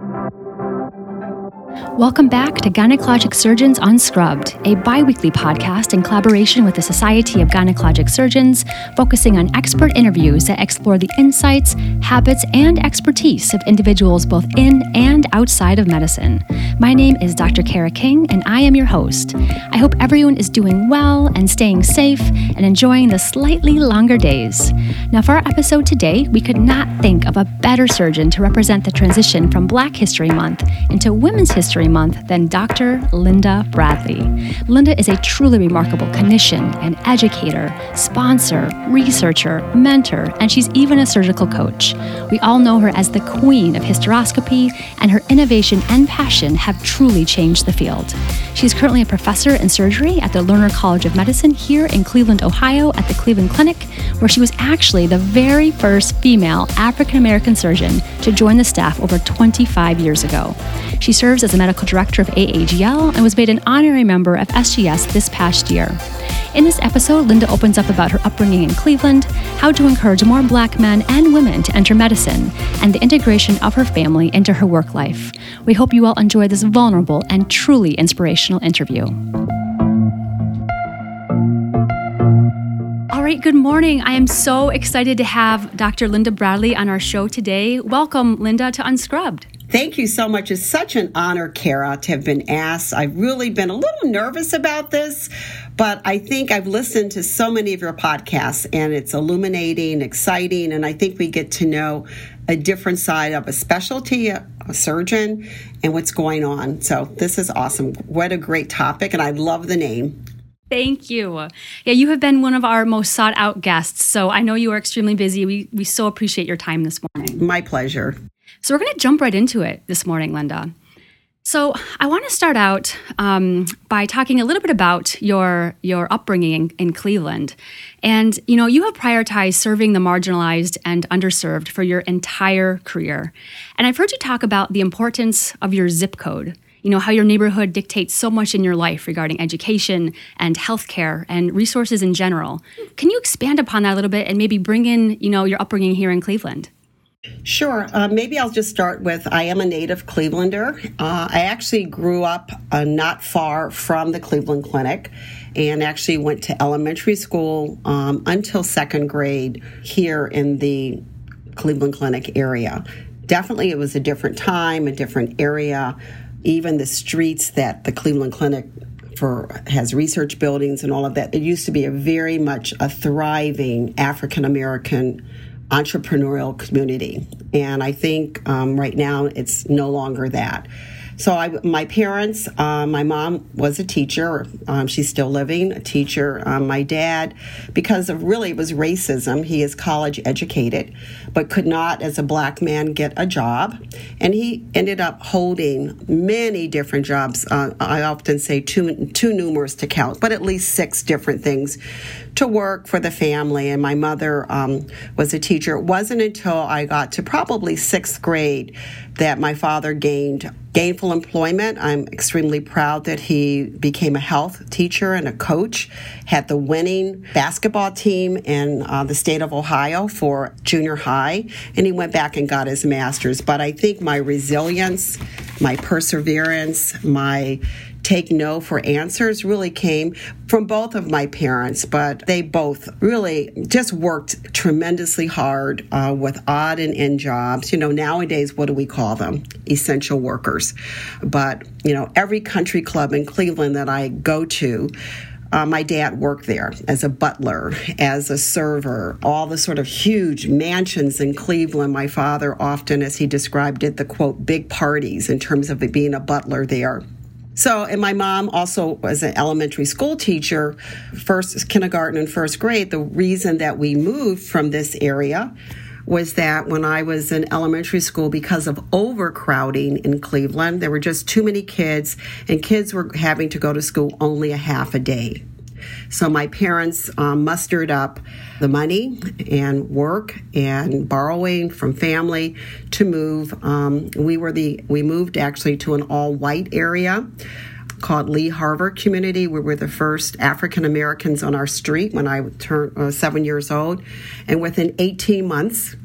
Thank you. Welcome back to Gynecologic Surgeons Unscrubbed, a bi weekly podcast in collaboration with the Society of Gynecologic Surgeons, focusing on expert interviews that explore the insights, habits, and expertise of individuals both in and outside of medicine. My name is Dr. Kara King, and I am your host. I hope everyone is doing well and staying safe and enjoying the slightly longer days. Now, for our episode today, we could not think of a better surgeon to represent the transition from Black History Month into Women's History Month than Dr. Linda Bradley. Linda is a truly remarkable clinician and educator, sponsor, researcher, mentor, and she's even a surgical coach. We all know her as the queen of hysteroscopy, and her innovation and passion have truly changed the field. She's currently a professor in surgery at the Lerner College of Medicine here in Cleveland, Ohio, at the Cleveland Clinic, where she was actually the very first female African American surgeon to join the staff over 25 years ago. She serves as the medical director of AAGL and was made an honorary member of SGS this past year. In this episode, Linda opens up about her upbringing in Cleveland, how to encourage more black men and women to enter medicine, and the integration of her family into her work life. We hope you all enjoy this vulnerable and truly inspirational interview. All right, good morning. I am so excited to have Dr. Linda Bradley on our show today. Welcome, Linda, to Unscrubbed. Thank you so much. It's such an honor, Kara, to have been asked. I've really been a little nervous about this, but I think I've listened to so many of your podcasts and it's illuminating, exciting, and I think we get to know a different side of a specialty, a, a surgeon, and what's going on. So this is awesome. What a great topic, and I love the name. Thank you. Yeah, you have been one of our most sought out guests, so I know you are extremely busy. We, we so appreciate your time this morning. My pleasure. So, we're going to jump right into it this morning, Linda. So, I want to start out um, by talking a little bit about your your upbringing in, in, Cleveland, and you know you have prioritized serving the marginalized and underserved for your entire career, and I've heard you talk about the importance of your zip code. You know how your neighborhood dictates so much in your life regarding education and healthcare and resources in general. Can you expand upon that a little bit and maybe bring in you know your upbringing here in Cleveland? Sure. Uh, maybe I'll just start with I am a native Clevelander. Uh, I actually grew up uh, not far from the Cleveland Clinic and actually went to elementary school um, until second grade here in the Cleveland Clinic area. Definitely, it was a different time, a different area. Even the streets that the Cleveland Clinic for has research buildings and all of that. It used to be a very much a thriving African American entrepreneurial community. And I think um, right now it's no longer that. So I, my parents, uh, my mom was a teacher. Um, she's still living, a teacher. Um, my dad, because of really it was racism, he is college educated, but could not, as a black man, get a job. And he ended up holding many different jobs. Uh, I often say too, too numerous to count, but at least six different things to work for the family. And my mother um, was a teacher. It wasn't until I got to probably sixth grade that my father gained gainful employment. I'm extremely proud that he became a health teacher and a coach, had the winning basketball team in uh, the state of Ohio for junior high, and he went back and got his master's. But I think my resilience, my perseverance, my take no for answers really came from both of my parents, but they both really just worked tremendously hard uh, with odd and end jobs. You know, nowadays, what do we call them? Essential workers. But, you know, every country club in Cleveland that I go to, uh, my dad worked there as a butler, as a server, all the sort of huge mansions in Cleveland. My father often, as he described it, the quote, big parties in terms of being a butler there. So, and my mom also was an elementary school teacher, first kindergarten and first grade. The reason that we moved from this area was that when I was in elementary school, because of overcrowding in Cleveland, there were just too many kids, and kids were having to go to school only a half a day. So my parents um, mustered up the money and work and borrowing from family to move. Um, we were the we moved actually to an all white area called Lee Harvard Community. We were the first African Americans on our street when I turned uh, seven years old, and within 18 months,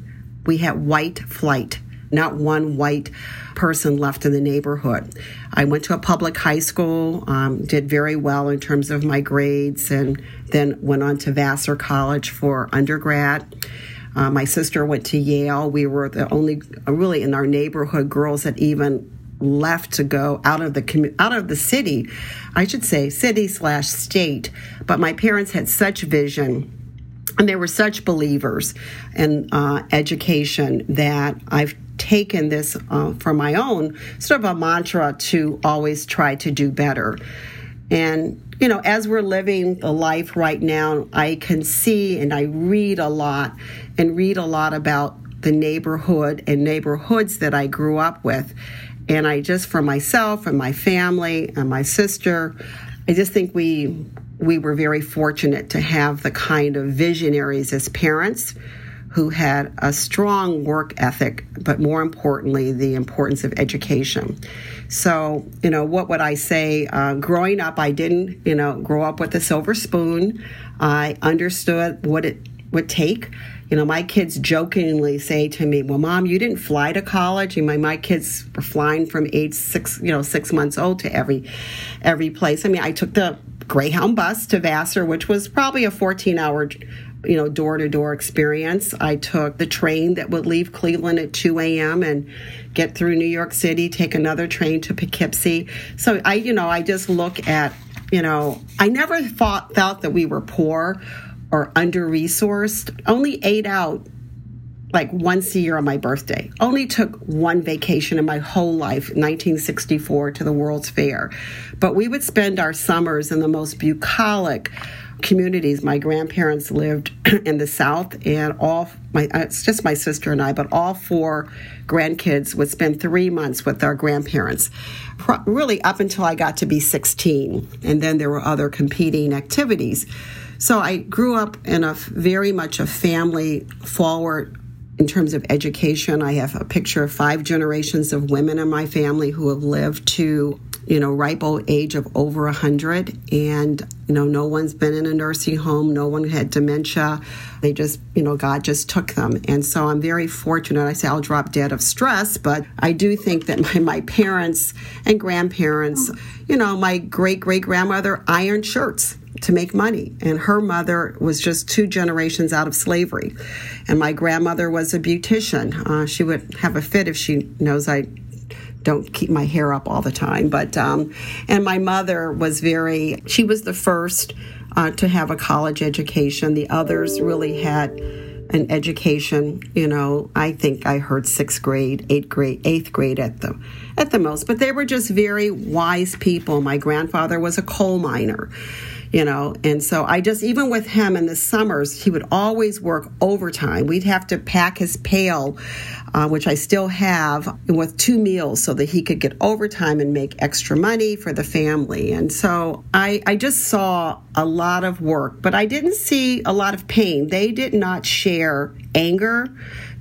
we had white flight not one white person left in the neighborhood. I went to a public high school, um, did very well in terms of my grades, and then went on to Vassar College for undergrad. Uh, my sister went to Yale. We were the only, really, in our neighborhood, girls that even left to go out of the out of the city, I should say city slash state. But my parents had such vision and they were such believers in uh, education that I've taken this uh, for my own sort of a mantra to always try to do better. And, you know, as we're living the life right now, I can see and I read a lot and read a lot about the neighborhood and neighborhoods that I grew up with. And I just, for myself and my family and my sister, I just think we we were very fortunate to have the kind of visionaries as parents who had a strong work ethic, but more importantly, the importance of education. So, you know, what would I say? Uh, growing up, I didn't, you know, grow up with a silver spoon. I understood what it would take. You know, my kids jokingly say to me, "Well, mom, you didn't fly to college." And my my kids were flying from age six, you know, six months old to every every place. I mean, I took the Greyhound bus to Vassar, which was probably a 14 hour you know door to door experience. I took the train that would leave Cleveland at 2 a.m. and get through New York City, take another train to Poughkeepsie. So I, you know, I just look at, you know, I never thought felt that we were poor or under resourced. Only ate out like once a year on my birthday. Only took one vacation in my whole life, 1964, to the World's Fair. But we would spend our summers in the most bucolic communities. My grandparents lived in the South, and all my uh, it's just my sister and I, but all four grandkids would spend three months with our grandparents, really up until I got to be 16, and then there were other competing activities. So I grew up in a very much a family forward in terms of education. I have a picture of five generations of women in my family who have lived to you know, ripe old age of over 100. And, you know, no one's been in a nursing home, no one had dementia. They just, you know, God just took them. And so I'm very fortunate. I say I'll drop dead of stress, but I do think that my, my parents and grandparents, you know, my great great grandmother ironed shirts to make money. And her mother was just two generations out of slavery. And my grandmother was a beautician. Uh, she would have a fit if she knows I don't keep my hair up all the time. But um, and my mother was very. She was the first uh, to have a college education. The others really had an education. You know, I think I heard sixth grade, eighth grade, eighth grade at the at the most. But they were just very wise people. My grandfather was a coal miner you know? And so i just even with him in the summers he would always work overtime. We'd have to pack his pail uh, which i still have with two meals so that he could get overtime and make extra money for the family. And so i i just saw a lot of work but i didn't see a lot of pain. They did not share anger.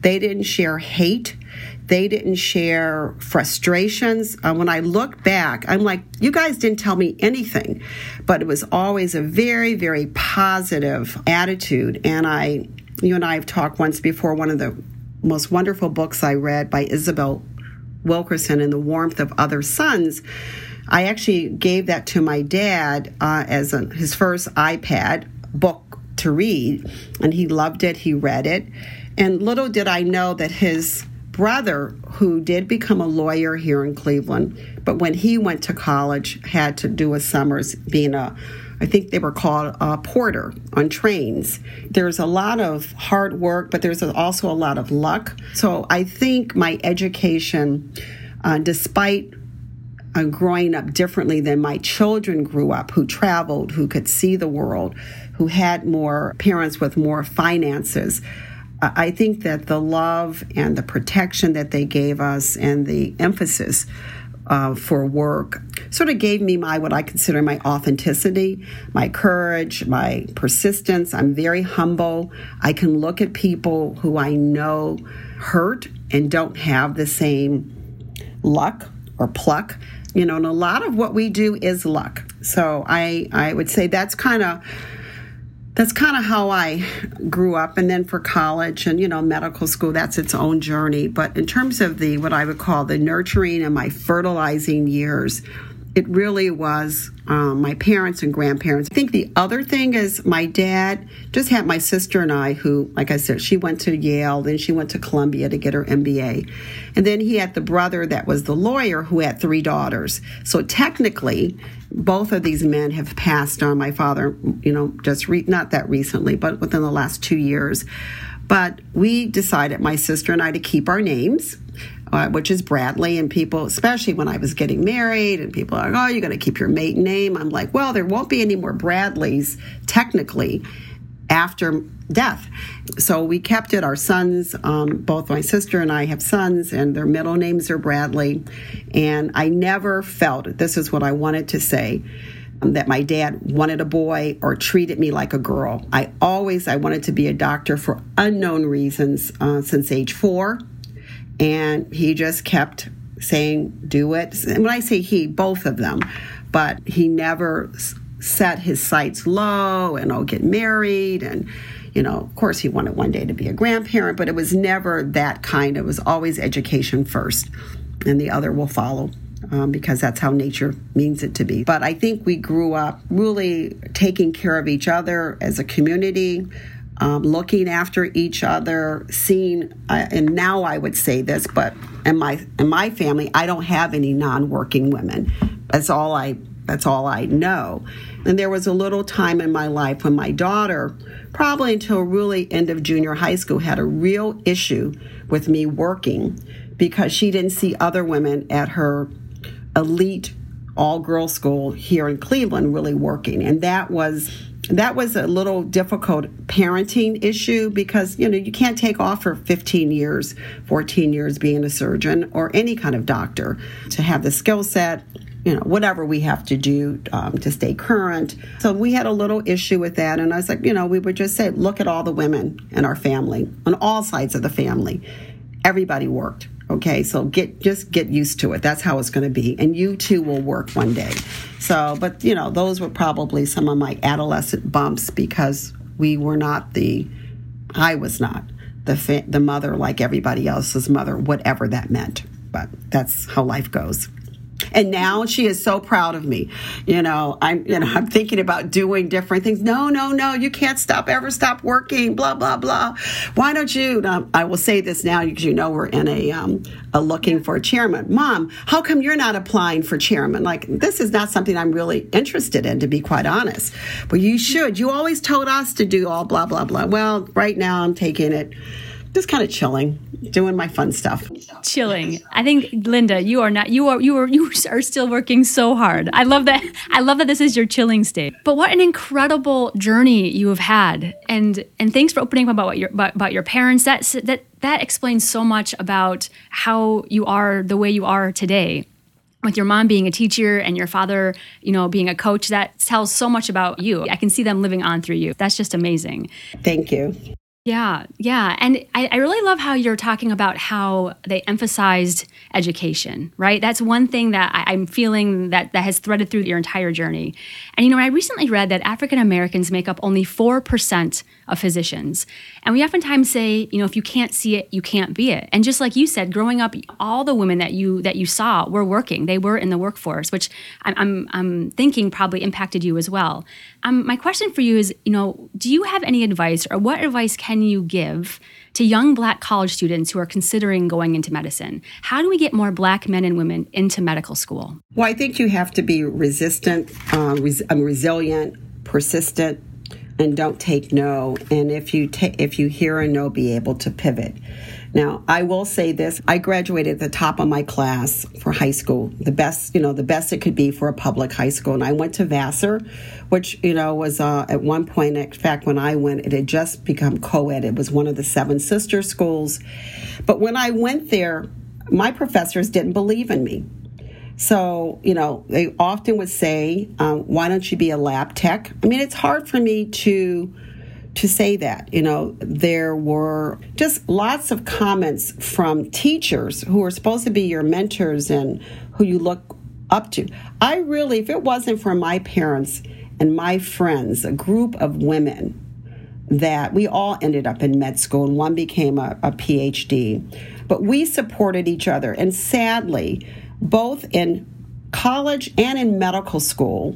They didn't share hate they didn't share frustrations. Uh, when I look back, I'm like, you guys didn't tell me anything, but it was always a very, very positive attitude. And I, you and I have talked once before, one of the most wonderful books I read by Isabel Wilkerson in the warmth of other suns. I actually gave that to my dad uh, as a, his first iPad book to read, and he loved it. He read it. And little did I know that his brother, who did become a lawyer here in Cleveland, but when he went to college, had to do a summers being a I think they were called a porter on trains. There's a lot of hard work, but there's also a lot of luck. So I think my education, uh, despite uh, growing up differently than my children grew up, who traveled, who could see the world, who had more parents with more finances, I think that the love and the protection that they gave us and the emphasis uh, for work sort of gave me my what I consider my authenticity, my courage, my persistence. I'm very humble. I can look at people who I know hurt and don't have the same luck or pluck. You know, and a lot of what we do is luck. So I I would say that's kind of that's kind of how I grew up. And then for college and, you know, medical school, that's its own journey. But in terms of the, what I would call the nurturing and my fertilizing years, it really was um, my parents and grandparents. I think the other thing is my dad just had my sister and I, who, like I said, she went to Yale, then she went to Columbia to get her MBA. And then he had the brother that was the lawyer who had three daughters. So technically, both of these men have passed on. My father, you know, just re- not that recently, but within the last two years. But we decided, my sister and I, to keep our names which is Bradley. And people, especially when I was getting married, and people are like, oh, you're going to keep your maiden name. I'm like, well, there won't be any more Bradleys technically after death. So we kept it. Our sons, um, both my sister and I have sons, and their middle names are Bradley. And I never felt, this is what I wanted to say, um, that my dad wanted a boy or treated me like a girl. I always, I wanted to be a doctor for unknown reasons uh, since age four and he just kept saying, do it. And when I say he, both of them, but he never set his sights low and, I'll get married. And, you know, of course, he wanted one day to be a grandparent, but it was never that kind. It was always education first, and the other will follow. Um, because that's how nature means it to be. But I think we grew up really taking care of each other as a community, um, looking after each other, seeing, uh, and now I would say this, but in my in my family, I don't have any non-working women. That's all I that's all I know. And there was a little time in my life when my daughter, probably until really end of junior high school, had a real issue with me working because she didn't see other women at her elite all girls school here in Cleveland really working. And that was that was a little difficult parenting issue because you know you can't take off for 15 years 14 years being a surgeon or any kind of doctor to have the skill set you know whatever we have to do um, to stay current. So we had a little issue with that and i was like you know we would just say look at all the women in our family on all sides of the family. Everybody worked Okay, so get just get used to it. That's how it's going to be, and you too will work one day. So, but you know, those were probably some of my adolescent bumps because we were not the, I was not the the mother like everybody else's mother, whatever that meant. But that's how life goes and now she is so proud of me. You know i'm you know i'm thinking about doing different things. No no no you can't stop ever stop working blah blah blah. Why don't you um, i will say this now because you know we're in a, um, a looking for a chairman. Mom how come you're not applying for chairman? Like this is not something i'm really interested in to be quite honest. But you should. You always told us to do all blah blah blah. Well right now i'm taking it just kind of chilling, doing my fun stuff. Chilling. I think Linda, you are not. You are. You are. You are still working so hard. I love that. I love that this is your chilling state. But what an incredible journey you have had, and and thanks for opening up about what your about, about your parents. That that that explains so much about how you are the way you are today with your mom being a teacher and your father, you know, being a coach, that tells so much about you. I can see them living on through you. That's just amazing. Thank you. Yeah, yeah. And I, I, really love how you're talking about how they emphasized education, right? That's one thing that I, am feeling that, that has threaded through your entire journey. And you know, I recently read that African Americans make up only 4% of physicians. And we oftentimes say, you know, if you can't see it, you can't be it. And just like you said, growing up, all the women that you that you saw were working. They were in the workforce, which I'm I'm, I'm thinking probably impacted you as well. Um, my question for you is, you know, do you have any advice or what advice can you give to young black college students who are considering going into medicine? How do we get more black men and women into medical school? Well, I think you have to be resistant, uh, res- um, resilient, persistent, and don't take no. And if you ta- if you hear a no, be able to pivot. Now, I will say this: I graduated at the top of my class for high school, the best, you know, the best it could be for a public high school. And I went to Vassar, which you know was uh, at one point. In fact, when I went, it had just become co-ed. It was one of the seven sister schools. But when I went there, my professors didn't believe in me. So, you know, they often would say, um, why don't you be a lab tech? I mean, it's hard for me to to say that. You know, there were just lots of comments from teachers who are supposed to be your mentors and who you look up to. I really, if it wasn't for my parents and my friends, a group of women that we all ended up in med school one became a, a PhD. But we supported each other. And sadly, both in college and in medical school,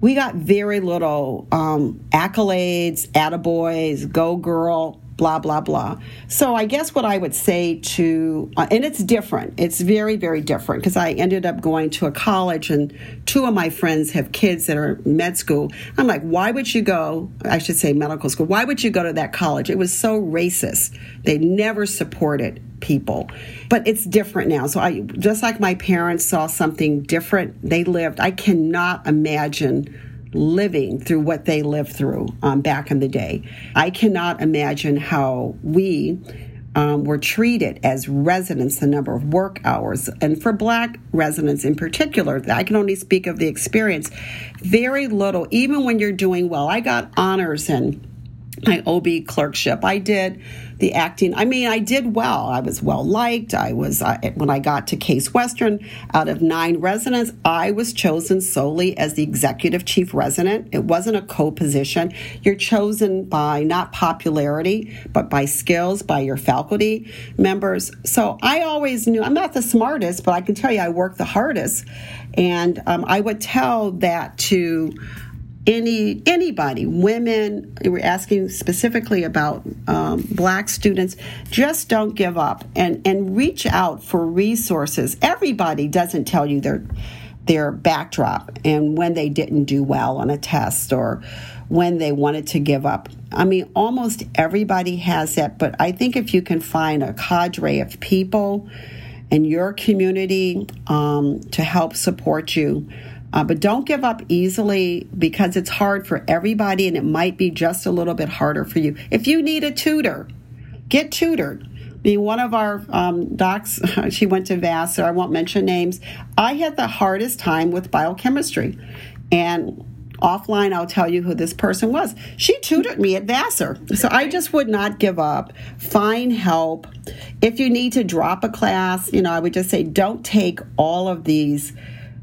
we got very little um, accolades, attaboys, go girl, blah, blah, blah. So I guess what I would say to, uh, and it's different, it's very, very different because I ended up going to a college and two of my friends have kids that are med school. I'm like, why would you go, I should say medical school, why would you go to that college? It was so racist. They never supported people. But it's different now. So I just like my parents saw something different they lived, I cannot imagine living through what they lived through um, back in the day. I cannot imagine how we um, were treated as residents, the number of work hours, and for black residents in particular, I can only speak of the experience. Very little, even when you're doing well. I got honors and my OB clerkship. I did the acting. I mean, I did well. I was well liked. I was, uh, when I got to Case Western, out of nine residents, I was chosen solely as the executive chief resident. It wasn't a co position. You're chosen by not popularity, but by skills, by your faculty members. So I always knew I'm not the smartest, but I can tell you I worked the hardest. And um, I would tell that to any anybody, women. We're asking specifically about um, black students. Just don't give up and and reach out for resources. Everybody doesn't tell you their their backdrop and when they didn't do well on a test or when they wanted to give up. I mean, almost everybody has that, but I think if you can find a cadre of people in your community um, to help support you uh, but don't give up easily because it's hard for everybody and it might be just a little bit harder for you. If you need a tutor, get tutored. Mean, one of our um, docs, she went to Vassar, I won't mention names. I had the hardest time with biochemistry. And offline, I'll tell you who this person was. She tutored me at Vassar. So I just would not give up. Find help. If you need to drop a class, you know, I would just say don't take all of these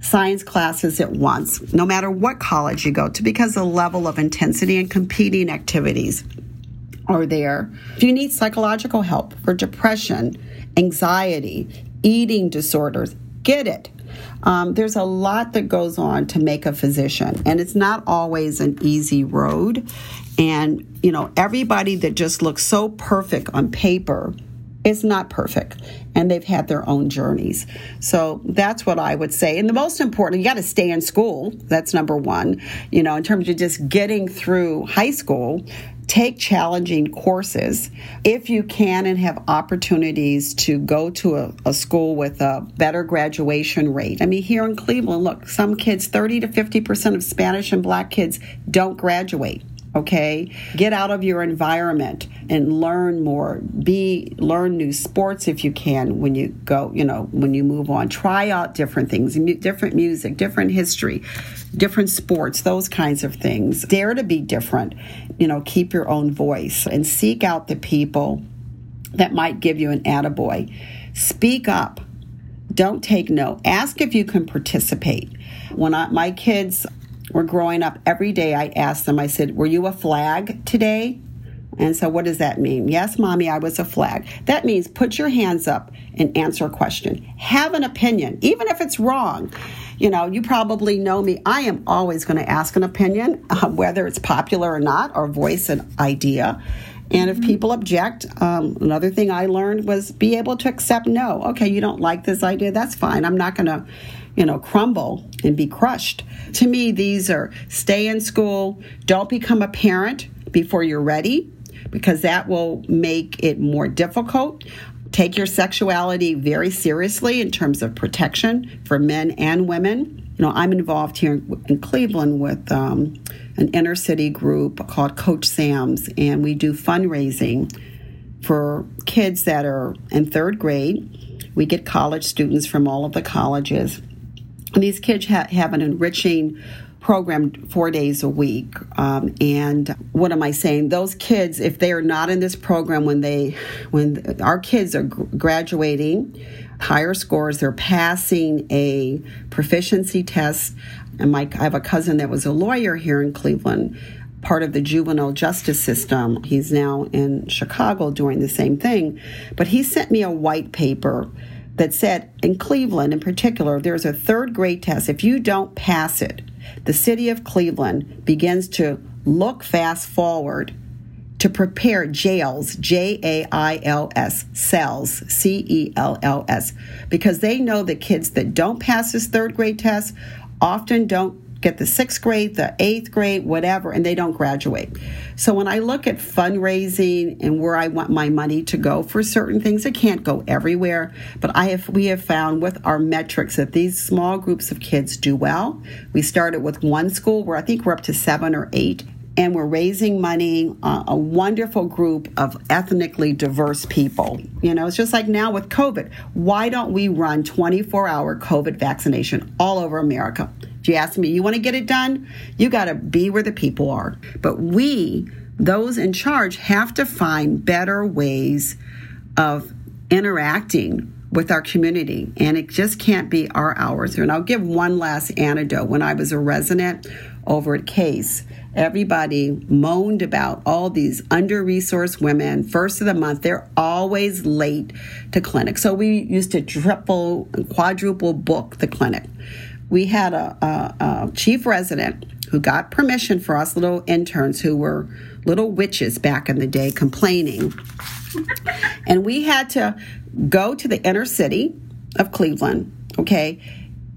science classes at once, no matter what college you go to, because the level of intensity and competing activities are there. If you need psychological help for depression, anxiety, eating disorders, get it. Um, there's a lot that goes on to make a physician, and it's not always an easy road. And, you know, everybody that just looks so perfect on paper is not perfect and they've had their own journeys. So that's what I would say. And the most important, you got to stay in school. That's number one. You know, in terms of just getting through high school, take challenging courses if you can and have opportunities to go to a, a, school with a better graduation rate. I mean, here in Cleveland, look, some kids, 30 to 50% of Spanish and black kids don't graduate okay? Get out of your environment and learn more. Be learn new sports if you can when you go you know when you move on. Try out different things different music different history different sports those kinds of things. Dare to be different you know keep your own voice and seek out the people that might give you an attaboy. Speak up. Don't take no. Ask if you can participate. When I, my kids were growing up, every day I asked them, I said, Were you a flag today? And so, what does that mean? Yes, mommy, I was a flag. That means put your hands up and answer a question. Have an opinion, even if it's wrong. You know, you probably know me. I am always going to ask an opinion, uh, whether it's popular or not, or voice an idea. And if mm-hmm. people object, um, another thing I learned was be able to accept no. Okay, you don't like this idea, that's fine. I'm not going to you know, crumble and be crushed. To me, these are stay in school, don't become a parent before you're ready, because that will make it more difficult. Take your sexuality very seriously in terms of protection for men and women. You know, I'm involved here in Cleveland with um, an inner city group called Coach Sam's, and we do fundraising for kids that are in third grade. We get college students from all of the colleges these kids ha- have an enriching program four days a week. Um, and what am I saying? Those kids, if they are not in this program when they, when our kids are graduating, higher scores, they're passing a proficiency test. And my, I have a cousin that was a lawyer here in Cleveland. part of the juvenile justice system. He's now in Chicago doing the same thing. But he sent me a white paper that said in Cleveland, in particular, there's a third grade test. If you don't pass it, the city of Cleveland begins to look fast forward to prepare jails, J A I L S, cells, C E L L S, because they know that kids that don't pass this third grade test often don't get the sixth grade, the eighth grade, whatever, and they don't graduate. So when I look at fundraising and where I want my money to go for certain things, it can't go everywhere. But I have we have found with our metrics that these small groups of kids do well. We started with one school where I think we're up to seven or eight. And we're raising money, uh, a wonderful group of ethnically diverse people. You know, it's just like now with COVID. Why don't we run 24 hour COVID vaccination all over America? If you ask me, you want to get it done? You got to be where the people are. But we, those in charge, have to find better ways of interacting with our community. And it just can't be our hours. And I'll give one last anecdote. When I was a resident over at Case, everybody moaned about all these under resourced women. First of the month, they're always late to clinic. So we used to triple, quadruple book the clinic we had a, a, a chief resident who got permission for us little interns who were little witches back in the day complaining. and we had to go to the inner city of Cleveland, okay,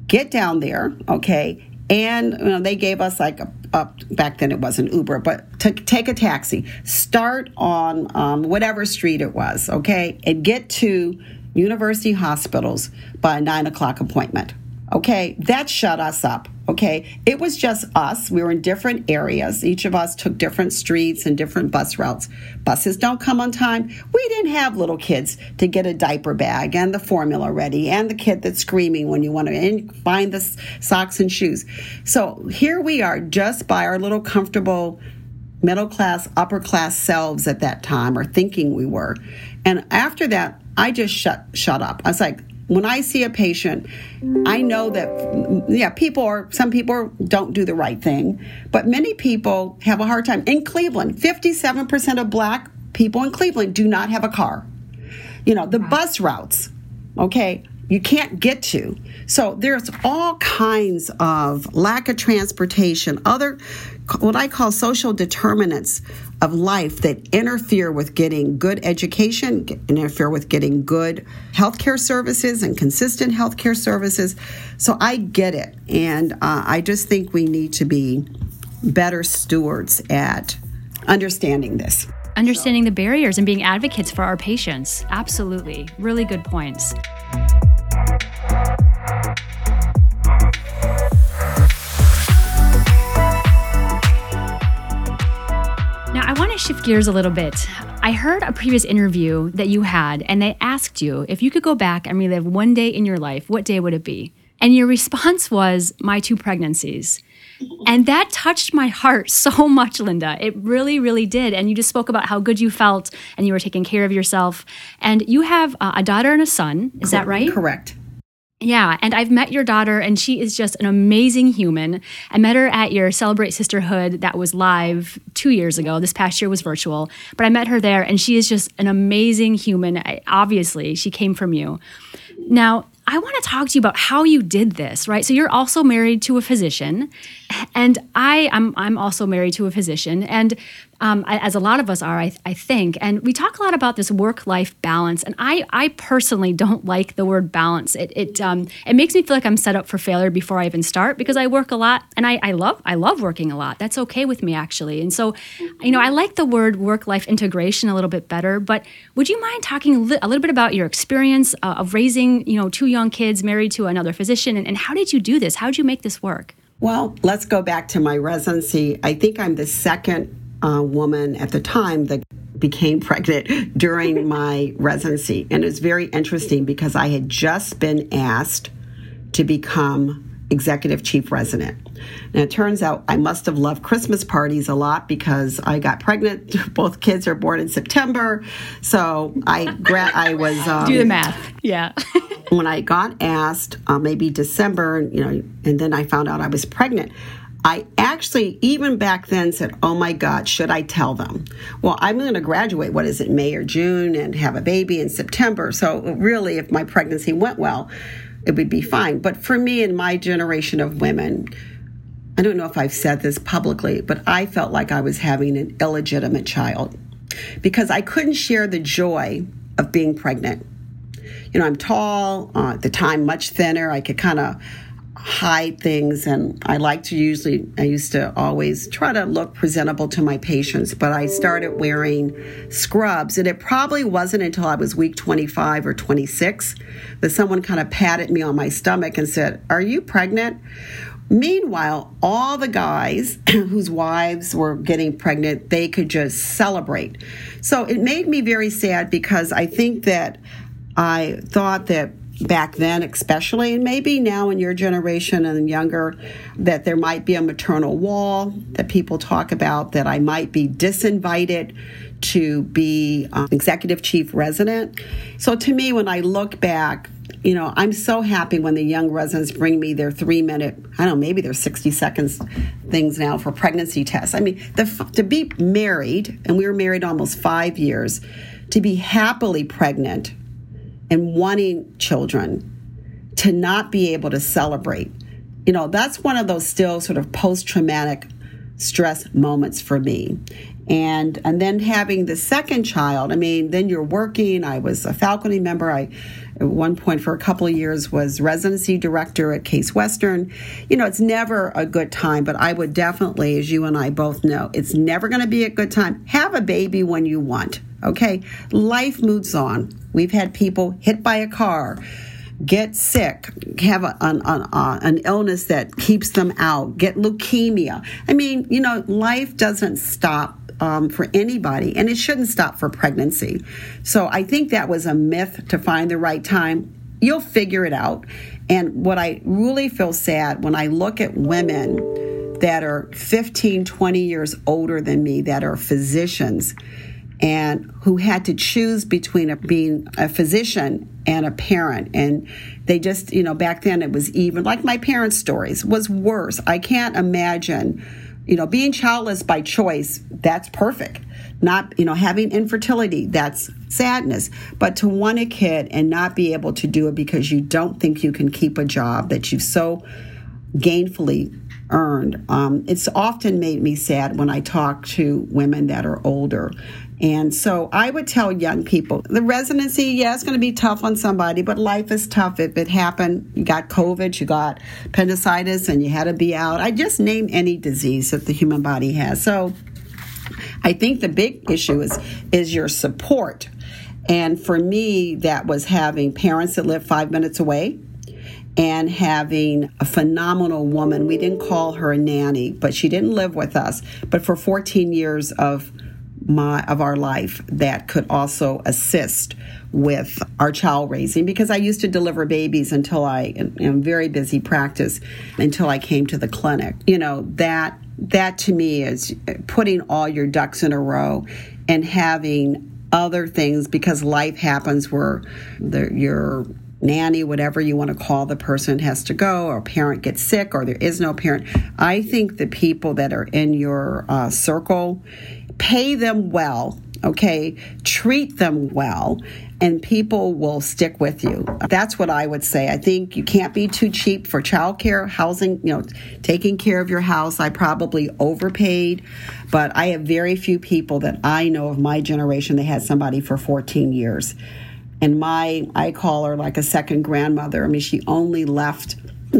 get down there, okay, and you know, they gave us like a, a, back then it wasn't Uber, but to take a taxi, start on um, whatever street it was, okay, and get to University Hospitals by a nine o'clock appointment. Okay, that shut us up. Okay, it was just us. We were in different areas. Each of us took different streets and different bus routes. Buses don't come on time. We didn't have little kids to get a diaper bag and the formula ready and the kid that's screaming when you want to find the socks and shoes. So here we are just by our little comfortable middle class, upper class selves at that time, or thinking we were. And after that, I just shut shut up. I was like, when I see a patient, I know that, yeah, people are, some people don't do the right thing, but many people have a hard time. In Cleveland, 57% of black people in Cleveland do not have a car. You know, the bus routes, okay, you can't get to. So there's all kinds of lack of transportation, other what I call social determinants of life that interfere with getting good education, interfere with getting good healthcare services and consistent healthcare services. So I get it. And uh, I just think we need to be better stewards at understanding this. Understanding the barriers and being advocates for our patients. Absolutely. Really good points. Shift gears a little bit. I heard a previous interview that you had, and they asked you if you could go back and relive one day in your life, what day would it be? And your response was, My two pregnancies. And that touched my heart so much, Linda. It really, really did. And you just spoke about how good you felt and you were taking care of yourself. And you have uh, a daughter and a son. Is that right? Correct. Yeah, and I've met your daughter, and she is just an amazing human. I met her at your Celebrate Sisterhood that was live two years ago. This past year was virtual, but I met her there, and she is just an amazing human. I, obviously, she came from you. Now, I want to talk to you about how you did this, right? So you're also married to a physician, and I I'm, I'm also married to a physician, and um, as a lot of us are, I, I, think. And we talk a lot about this work-life balance, and I I personally don't like the word balance. It it um, it makes me feel like I'm set up for failure before I even start because I work a lot, and I, I love I love working a lot. That's okay with me actually. And so, you know, I like the word work-life integration a little bit better. But would you mind talking a, li- a little bit about your experience uh, of raising you know two young kids married to another physician, and, and how did you do this? How did you make this work? Well, let's go back to my residency. I think I'm the second uh, woman at the time that became pregnant during my residency. And it was very interesting because I had just been asked to become executive chief resident. And it turns out I must have loved Christmas parties a lot because I got pregnant. Both kids are born in September, so I gra- I was um, do the math. Yeah. when I got asked, uh, maybe December, you know, and then I found out I was pregnant. I actually, even back then, said, Oh my God, should I tell them? Well, I'm going to graduate, what is it, May or June, and have a baby in September. So, really, if my pregnancy went well, it would be fine. But for me and my generation of women, I don't know if I've said this publicly, but I felt like I was having an illegitimate child because I couldn't share the joy of being pregnant. You know, I'm tall, uh, at the time much thinner. I could kind of hide things and I like to usually I used to always try to look presentable to my patients but I started wearing scrubs and it probably wasn't until I was week 25 or 26 that someone kind of patted me on my stomach and said are you pregnant Meanwhile, all the guys whose wives were getting pregnant, they could just celebrate. So it made me very sad because I think that I thought that back then, especially, and maybe now in your generation and younger, that there might be a maternal wall that people talk about, that I might be disinvited to be um, executive chief resident. So to me, when I look back, you know, I'm so happy when the young residents bring me their three minute, I don't know, maybe their 60 seconds things now for pregnancy tests. I mean, the, to be married, and we were married almost five years, to be happily pregnant and wanting children to not be able to celebrate. You know, that's one of those still sort of post traumatic stress moments for me. And and then having the second child, I mean, then you're working. I was a faculty member. I at one point for a couple of years was residency director at Case Western. You know, it's never a good time, but I would definitely, as you and I both know, it's never to be a good time. Have a baby when you want. Okay, life moves on. We've had people hit by a car get sick, have a, an, an, uh, an, illness that keeps them out, get leukemia. I mean, you know, life doesn't stop um, for anybody, and it shouldn't stop for pregnancy. So I think that was a myth to find the right time. You'll figure it out. And what I really feel sad when I look at women that are 15, 20 years older than me that are physicians and who had to choose between a, being a physician and a parent. And they just you know back then it was even like my parents stories was worse. I can't imagine you know being childless by choice that's perfect. Not you know having infertility that's sadness. But to want a kid and not be able to do it because you don't think you can keep a job that you've so gainfully earned um, it's often made me sad when i talk to women that are older and so I would tell young people the residency, yeah, it's going to be tough on somebody, but life is tough. If it happened, you got COVID, you got appendicitis, and you had to be out. I just name any disease that the human body has. So I think the big issue is is your support. And for me, that was having parents that live five minutes away and having a phenomenal woman. We didn't call her a nanny, but she didn't live with us. But for 14 years of my of our life that could also assist with our child raising because I used to deliver babies until I am very busy practice until I came to the clinic. You know, that that to me is putting all your ducks in a row and having other things because life happens where the, your nanny, whatever you want to call the person, has to go, or a parent gets sick, or there is no parent. I think the people that are in your uh, circle pay them well, okay? Treat them well, and people will stick with you. That's what I would say. I think you can't be too cheap for childcare, housing, you know, taking care of your house. I probably overpaid, but I have very few people that I know of my generation that had somebody for 14 years. And my, I call her like a second grandmother. I mean, she only left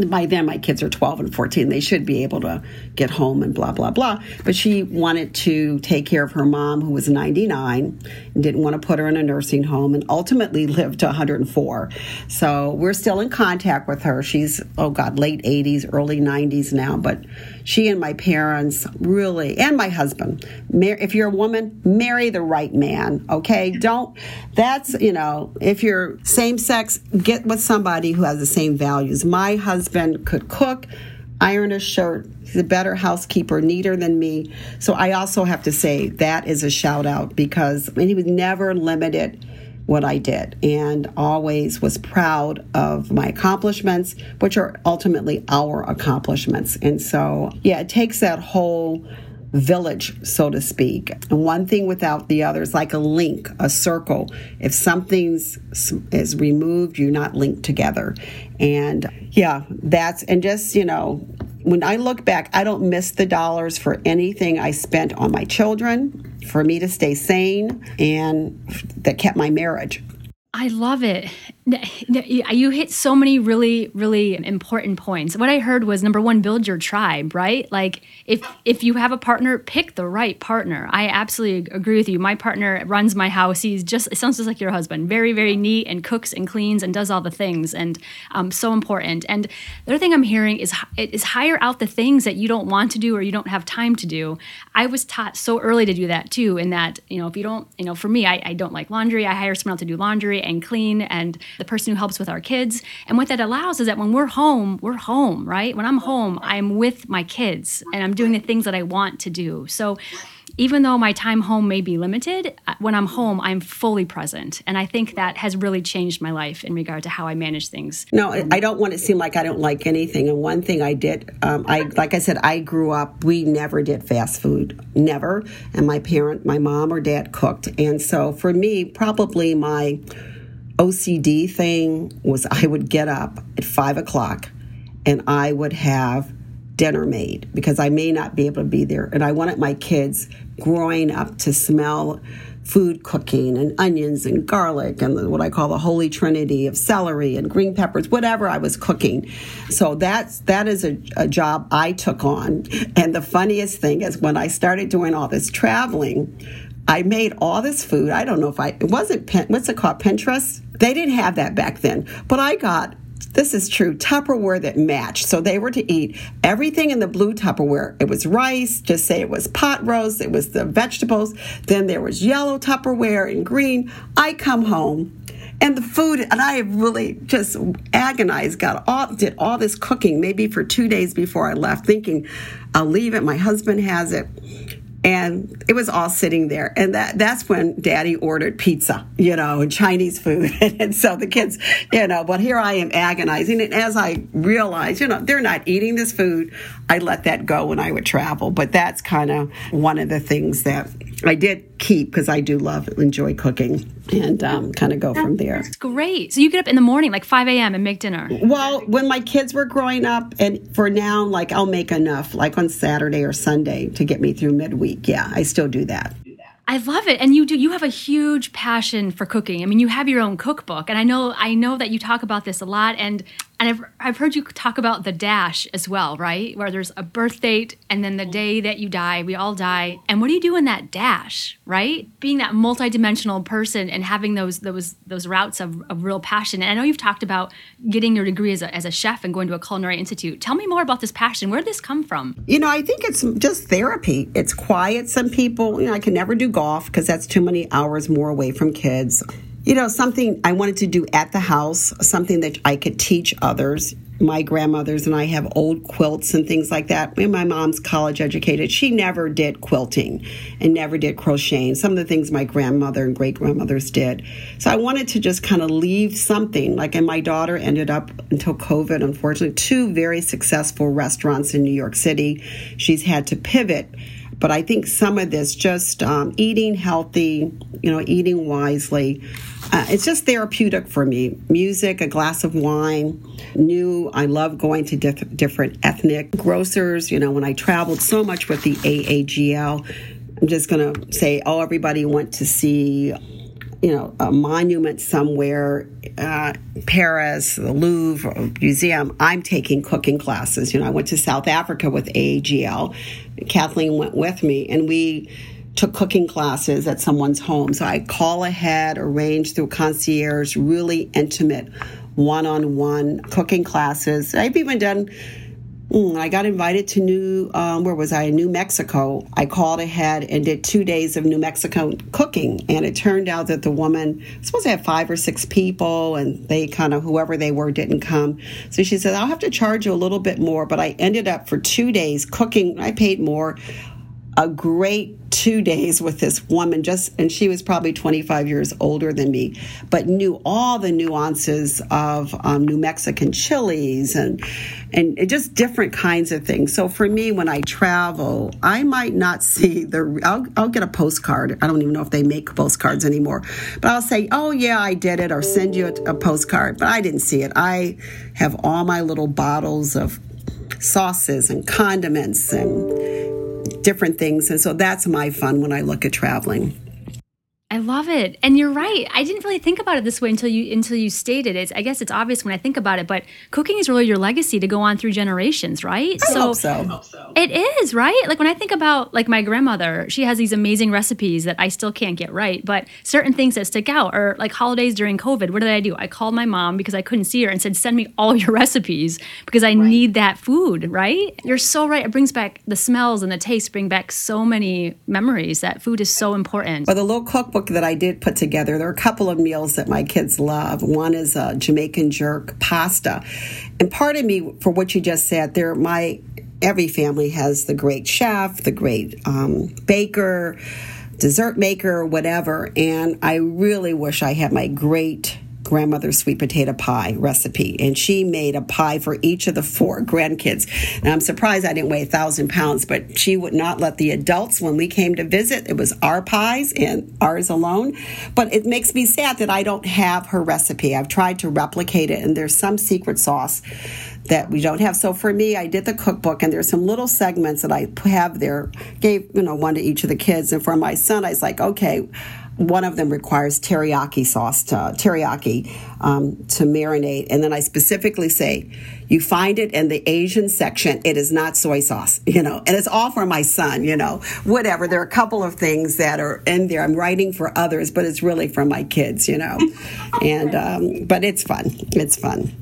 by then my kids are 12 and 14 they should be able to get home and blah blah blah. But she wanted to take care of her mom who was 99 and didn't want to put her in a nursing home and ultimately lived to 104 so we're still in contact with her. She's oh god late 80s early 90s now but she and my parents really and my husband. If you're a woman marry the right man okay? Don't that's you know if you're same sex get with somebody who has the same values. My husband could cook iron a shirt. He's a better housekeeper neater than me. So i also have to say that is a shout out because mean, he was never limited what I did and always was proud of my accomplishments, which are ultimately our accomplishments. And so, yeah, it takes that whole village, so to speak. And one thing without the other is like a link, a circle. If something's is removed, you're not linked together. And yeah, that's and just, you know, when I look back, I don't miss the dollars for anything I spent on my children, for me to stay sane, and that kept my marriage. I love it. You hit so many really, really important points. What I heard was number one, build your tribe, right? Like if if you have a partner, pick the right partner. I absolutely agree with you. My partner runs my house. He's just it sounds just like your husband. Very, very neat and cooks and cleans and does all the things and um, so important. And the other thing I'm hearing is is hire out the things that you don't want to do or you don't have time to do. I was taught so early to do that too. In that you know if you don't you know for me I, I don't like laundry. I hire someone else to do laundry and clean and the person who helps with our kids. And what that allows is that when we're home, we're home, right? When I'm home, I'm with my kids and I'm doing the things that I want to do. So even though my time home may be limited, uh, when I'm home, I'm fully present. And I think that has really changed my life in regard to how I manage things. No, I don't want to seem like I don't like anything. And one thing I did, um, I like I said, I grew up, we never did fast food, never. And my parent, my mom or dad cooked. And so for me, probably my OCD thing was I would get up at five o'clock and I would have dinner made because I may not be able to be there. And I wanted my kids growing up to smell food cooking and onions and garlic and what I call the holy trinity of celery and green peppers, whatever I was cooking. So that's that is a, a job I took on. And the funniest thing is when I started doing all this traveling, I made all this food. I don't know if I it wasn't what's it called Pinterest. They didn't have that back then, but I got this is true Tupperware that matched. So they were to eat everything in the blue Tupperware. It was rice, just say it was pot roast, it was the vegetables. Then there was yellow Tupperware and green. I come home and the food and i really just agonized got all did all this cooking maybe for two days before i left thinking i'll leave it my husband has it and it was all sitting there. And that that's when daddy ordered pizza you know and chinese food. And so the kids you know but here i am agonizing. And as i realized you know they're not eating this food i let that go when i would travel. But that's kind of one of the things that i did keep because i do love enjoy cooking and um, kind of go from there. That's great. So you get up in the morning, like 5 a.m., and make dinner. Well, when my kids were growing up, and for now, like I'll make enough, like on Saturday or Sunday, to get me through midweek. Yeah, I still do that. I love it. And you do you have a huge passion for cooking. I mean, you have your own cookbook and I know I know that you talk about this a lot and and I've, I've heard you talk about the dash as well, right? Where there's a birth date and then the day that you die, we all die. And what do you do in that dash, right? Being that multidimensional person and having those those those roots of, of real passion. And I know you've talked about getting your degree as a, as a chef and going to a culinary institute. Tell me more about this passion. Where did this come from? You know, I think it's just therapy. It's quiet. Some people, you know, I can never do golf because that's too many hours more away from kids you know, something I wanted to do at the house, something that I could teach others. My grandmothers and I have old quilts and things like that. And my mom's college educated. She never did quilting and never did crocheting. Some of the things my grandmother and great grandmothers did. So I wanted to just kind of leave something. Like, and my daughter ended up until COVID, unfortunately, two very successful restaurants in New York City. She's had to pivot but I think some of this, just um, eating healthy, you know, eating wisely, uh, it's just therapeutic for me. Music, a glass of wine, new. I love going to diff- different ethnic grocers. You know, when I traveled so much with the AAGL, I'm just going to say, oh, everybody went to see you know, a monument somewhere, uh, Paris, the Louvre Museum, I'm taking cooking classes. You know, I went to South Africa with AAGL. Kathleen went with me, and we took cooking classes at someone's home. So I call ahead, arrange through concierge, really intimate one on one cooking classes. I've even done Mm, I got invited to New, um, where was I? New Mexico. I called ahead and did two days of New Mexico cooking. And it turned out that the woman supposed to have five or six people, and they kind of, whoever they were, didn't come. So she said, I'll have to charge you a little bit more. But I ended up for two days cooking. I paid more a great two days with this woman just and she was probably 25 years older than me but knew all the nuances of um, new mexican chilies and and just different kinds of things. So for me when i travel i might not see the i'll, I'll get a postcard. I don't even know if they make postcards anymore but i'll say oh yeah i did it or send you a, a postcard but i didn't see it. I have all my little bottles of sauces and condiments and different things. And so that's my fun when I look at traveling. I love it. And you're right. I didn't really think about it this way until you until you stated it. I guess it's obvious when I think about it, but cooking is really your legacy to go on through generations, right? I so, hope so. I hope so. It is, right? Like when I think about like my grandmother, she has these amazing recipes that I still can't get right, but certain things that stick out are like holidays during COVID. What did I do? I called my mom because I couldn't see her and said, "Send me all your recipes because I right. need that food." Right? You're so right. It brings back the smells and the taste bring back so many memories. That food is so important. But the little cookbook cookbook that I did put together, there are a couple of meals that my kids love. One is a Jamaican jerk pasta. And part of me, for what you just said, there, my every family has the great chef, the great um, baker, dessert maker, whatever. And I really wish I had my great grandmother's sweet potato pie recipe, and she made a pie for each of the four grandkids. And I'm surprised I didn't weigh a thousand pounds, but she would not let the adults, when we came to visit, it was our pies and ours alone. But it makes me sad that I don't have her recipe. I've tried to replicate it, and there's some secret sauce that we don't have. So for me, I did the cookbook, and there's some little segments that I have there. Gave you know one to each of the kids, and for my son, I was like, okay one of them requires teriyaki sauce to teriyaki um, to marinate, and then I specifically say, you find it in the Asian section. It is not soy sauce, you know, and it's all for my son, you know, whatever. There are a couple of things that are in there. I'm writing for others, but it's really for my kids, you know, and um, but it's fun. It's fun.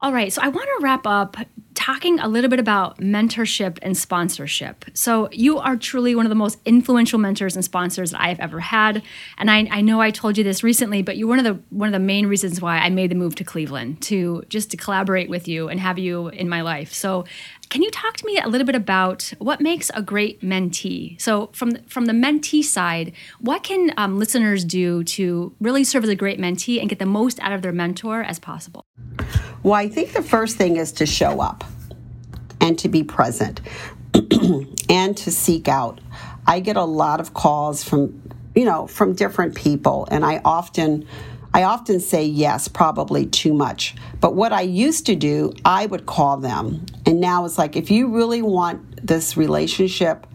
All right, so I want to wrap up talking a little bit about mentorship and sponsorship. So, you are truly one of the most influential mentors and sponsors that I have ever had. And I, I, know I told you this recently, but you're one of the one of the main reasons why I made the move to Cleveland to just to collaborate with you and have you in my life. So, can you talk to me a little bit about what makes a great mentee? So, from the, from the mentee side, what can um, listeners do to really serve as a great mentee and get the most out of their mentor as possible? Well, I think the first thing is to show up and to be present and to seek out. I get a lot of calls from, you know, from different people, and I often. I often say yes, probably too much. But what I used to do, I would call them. And now it's like, if you really want this relationship,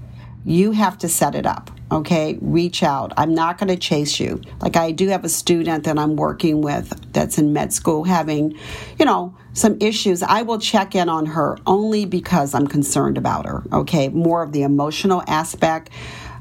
you have to set it up okay? Reach out. I'm not going to chase you. Like i do have a student that i'm working with that's in med school having you know some issues. I will check in on her only because i'm concerned about her okay? More of the emotional aspect.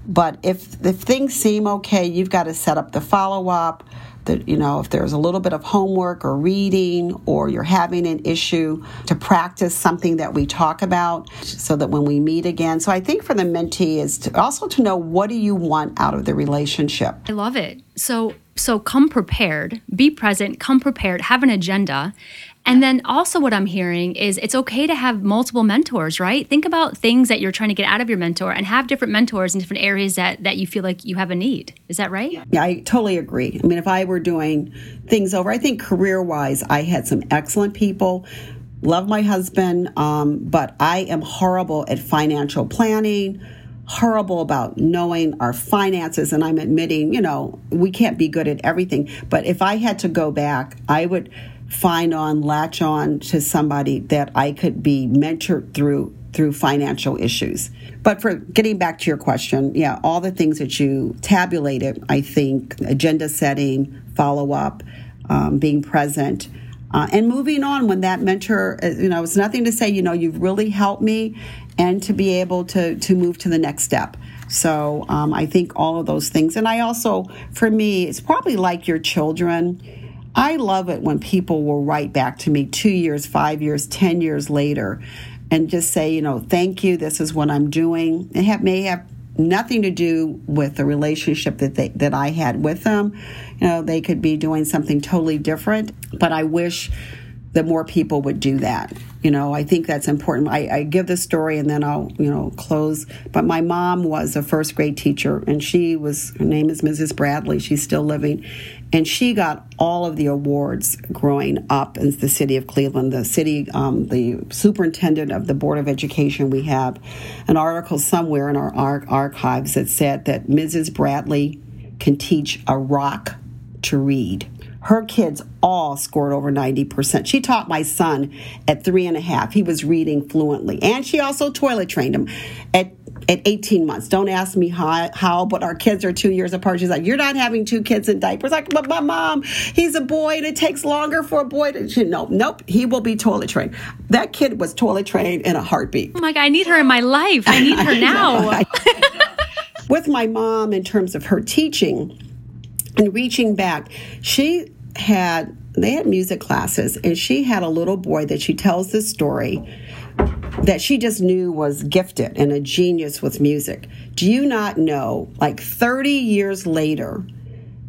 But if if things seem okay you've got to set up the follow up that you know if there's a little bit of homework or reading or you're having an issue to practice something that we talk about so that when we meet again. So i think for the mentee is to also to know what do you want out of the relationship. I love it. So so come prepared be present come prepared have an agenda and then also, what I'm hearing is it's okay to have multiple mentors, right? Think about things that you're trying to get out of your mentor and have different mentors in different areas that, that you feel like you have a need. Is that right? Yeah, I totally agree. I mean, if I were doing things over, I think career wise, I had some excellent people. Love my husband, um, but I am horrible at financial planning horrible about knowing our finances and I'm admitting, you know, we can't be good at everything. But if I had to go back, I would find on, latch on to somebody that I could be mentored through through financial issues. But for getting back to your question, yeah, all the things that you tabulated, I think agenda setting, follow up, um, being present. Uh, and moving on when that mentor, uh, you know, it's nothing to say, you know, you've really helped me, and to be able to to move to the next step. So um, I think all of those things, and I also, for me, it's probably like your children I love it when people will write back to me two years, five years, 10 years later and just say, you know, thank you, this is what I'm doing. It have, may have nothing to do with the relationship that they, that I had with them. You know, they could be doing something totally different, but I wish that more people would do that. You know, I think that's important. I, I, give the story and then I'll, you know, close. But my mom was a first grade teacher, and she was, her name is Mrs. Bradley. She's still living. And she got all of the awards growing up in the city of Cleveland. The city, um, the superintendent of the Board of Education, we have an article somewhere in our, archives that said that Mrs. Bradley can teach a rock to read her kids all scored over 90%. She taught my son at three and a half. He was reading fluently. And she also toilet trained him at at 18 months. Don't ask me how, how, but our kids are two years apart. She's like, You're not having two kids in diapers. Like, but my mom, he's a boy and it takes longer for a boy to. She, no, nope, he will be toilet trained. That kid was toilet trained in a heartbeat. Oh my God, I need her in my life. I need her now. With my mom, in terms of her teaching and reaching back, she had they had music classes and she had a little boy that she tells this story that she just knew was gifted and a genius with music. Do you not know like 30 years later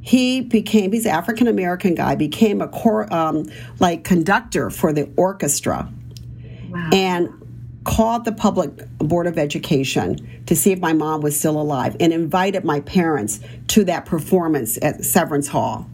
he became he's an African American guy became a core um, like conductor for the orchestra wow. and called the public board of education to see if my mom was still alive and invited my parents to that performance at Severance Hall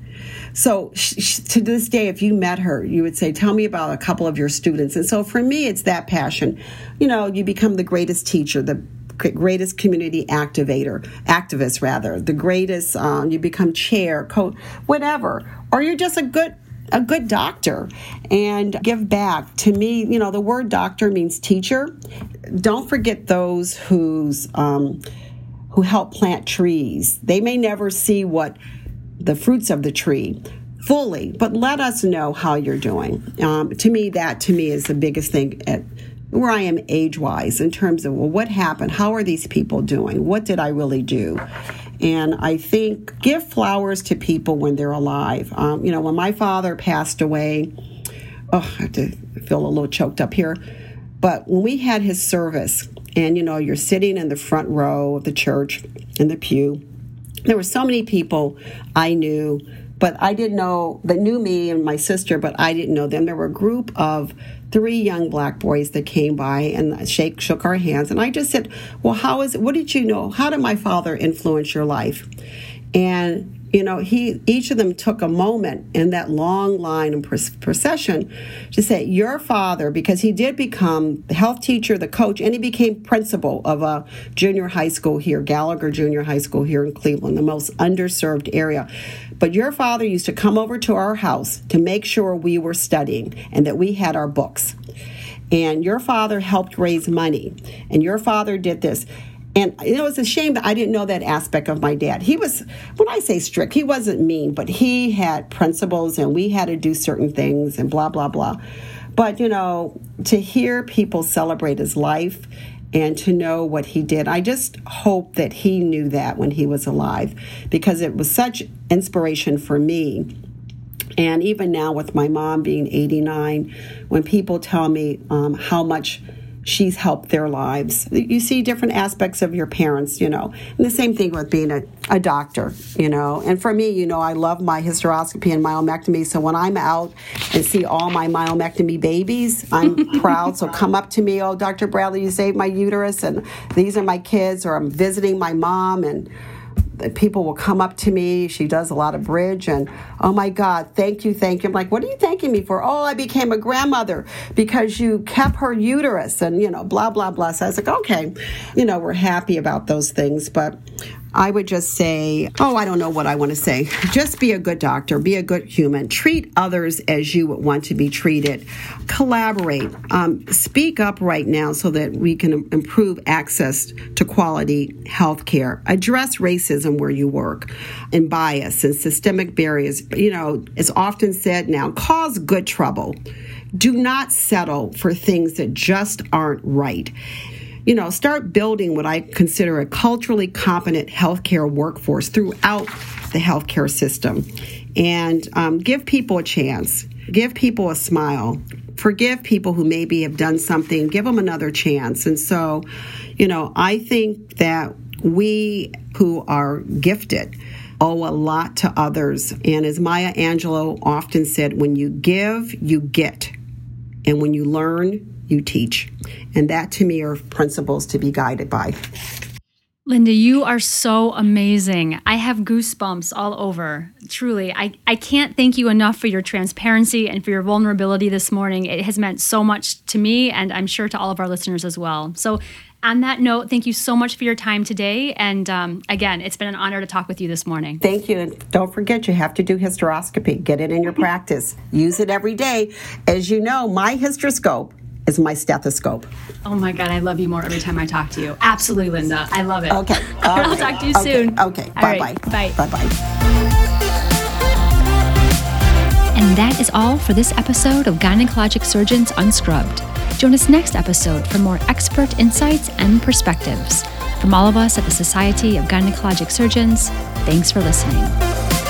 so to this day, if you met her, you would say, Tell me about a couple of your students. And so for me, it's that passion. You know, you become the greatest teacher, the greatest community activator, activist rather, the greatest, um, you become chair, coach, whatever. Or you're just a good a good doctor and give back. To me, you know, the word doctor means teacher. Don't forget those who's um, who help plant trees. They may never see what the fruits of the tree fully, but let us know how you're doing. Um, to me, that to me is the biggest thing at where I am age wise in terms of well, what happened? How are these people doing? What did I really do? And I think give flowers to people when they're alive. Um, you know, when my father passed away, oh, I have to feel a little choked up here. But when we had his service, and you know, you're sitting in the front row of the church in the pew, there were so many people I knew, but I didn't know that knew me and my sister, but I didn't know them. There were a group of three young black boys that came by and shake shook our hands, and I just said, "Well, how is it? What did you know? How did my father influence your life?" And you know, he each of them took a moment in that long line and procession to say, "Your father," because he did become the health teacher, the coach, and he became principal of a junior high school here, Gallagher Junior High School here in Cleveland, the most underserved area. But your father used to come over to our house to make sure we were studying and that we had our books. And your father helped raise money, and your father did this and it was a shame that I didn't know that aspect of my dad. He was, when I say strict, he wasn't mean, but he had principles and we had to do certain things and blah, blah, blah. But, you know, to hear people celebrate his life and to know what he did, I just hope that he knew that when he was alive because it was such inspiration for me. And even now, with my mom being 89, when people tell me um, how much she's helped their lives. You see different aspects of your parents, you know. And the same thing with being a, a doctor, you know. And for me, you know, I love my hysteroscopy and myomectomy. So when I'm out and see all my myomectomy babies, I'm proud. So come up to me, oh, Dr. Bradley, you saved my uterus, and these are my kids, or I'm visiting my mom and people will come up to me. She does a lot of bridge, and oh my God, thank you, thank you. I'm like, what are you thanking me for? Oh, I became a grandmother because you kept her uterus, and you know, blah blah blah. So I was like, okay, you know, we're happy about those things, but I would just say, oh, I don't know what I want to say. Just be a good doctor, be a good human, treat others as you would want to be treated, collaborate, um, speak up right now so that we can improve access to quality health care, address racism where you work, and bias and systemic barriers. You know, it's often said now, cause good trouble. Do not settle for things that just aren't right you know, start building what I consider a culturally competent healthcare workforce throughout the healthcare system and um, give people a chance, give people a smile, forgive people who maybe have done something, give them another chance. And so, you know, I think that we who are gifted owe a lot to others. And as Maya Angelou often said, when you give, you get. And when you learn, you teach. And that to me are principles to be guided by. Linda, you are so amazing. I have goosebumps all over. Truly, I, I can't thank you enough for your transparency and for your vulnerability this morning. It has meant so much to me, and I'm sure to all of our listeners as well. So, on that note, thank you so much for your time today. And um, again, it's been an honor to talk with you this morning. Thank you. And don't forget, you have to do hysteroscopy. Get it in your practice. Use it every day. As you know, my hysteroscope is my stethoscope. Oh my God, I love you more every time I talk to you. Absolutely, Linda. I love it. Okay. I'll talk to you okay. soon. Okay. Bye right. bye. Bye. Bye bye. And that is all for this episode of Gynecologic Surgeons Unscrubbed. Join us next episode for more expert insights and perspectives. From all of us at the Society of Gynecologic Surgeons, thanks for listening.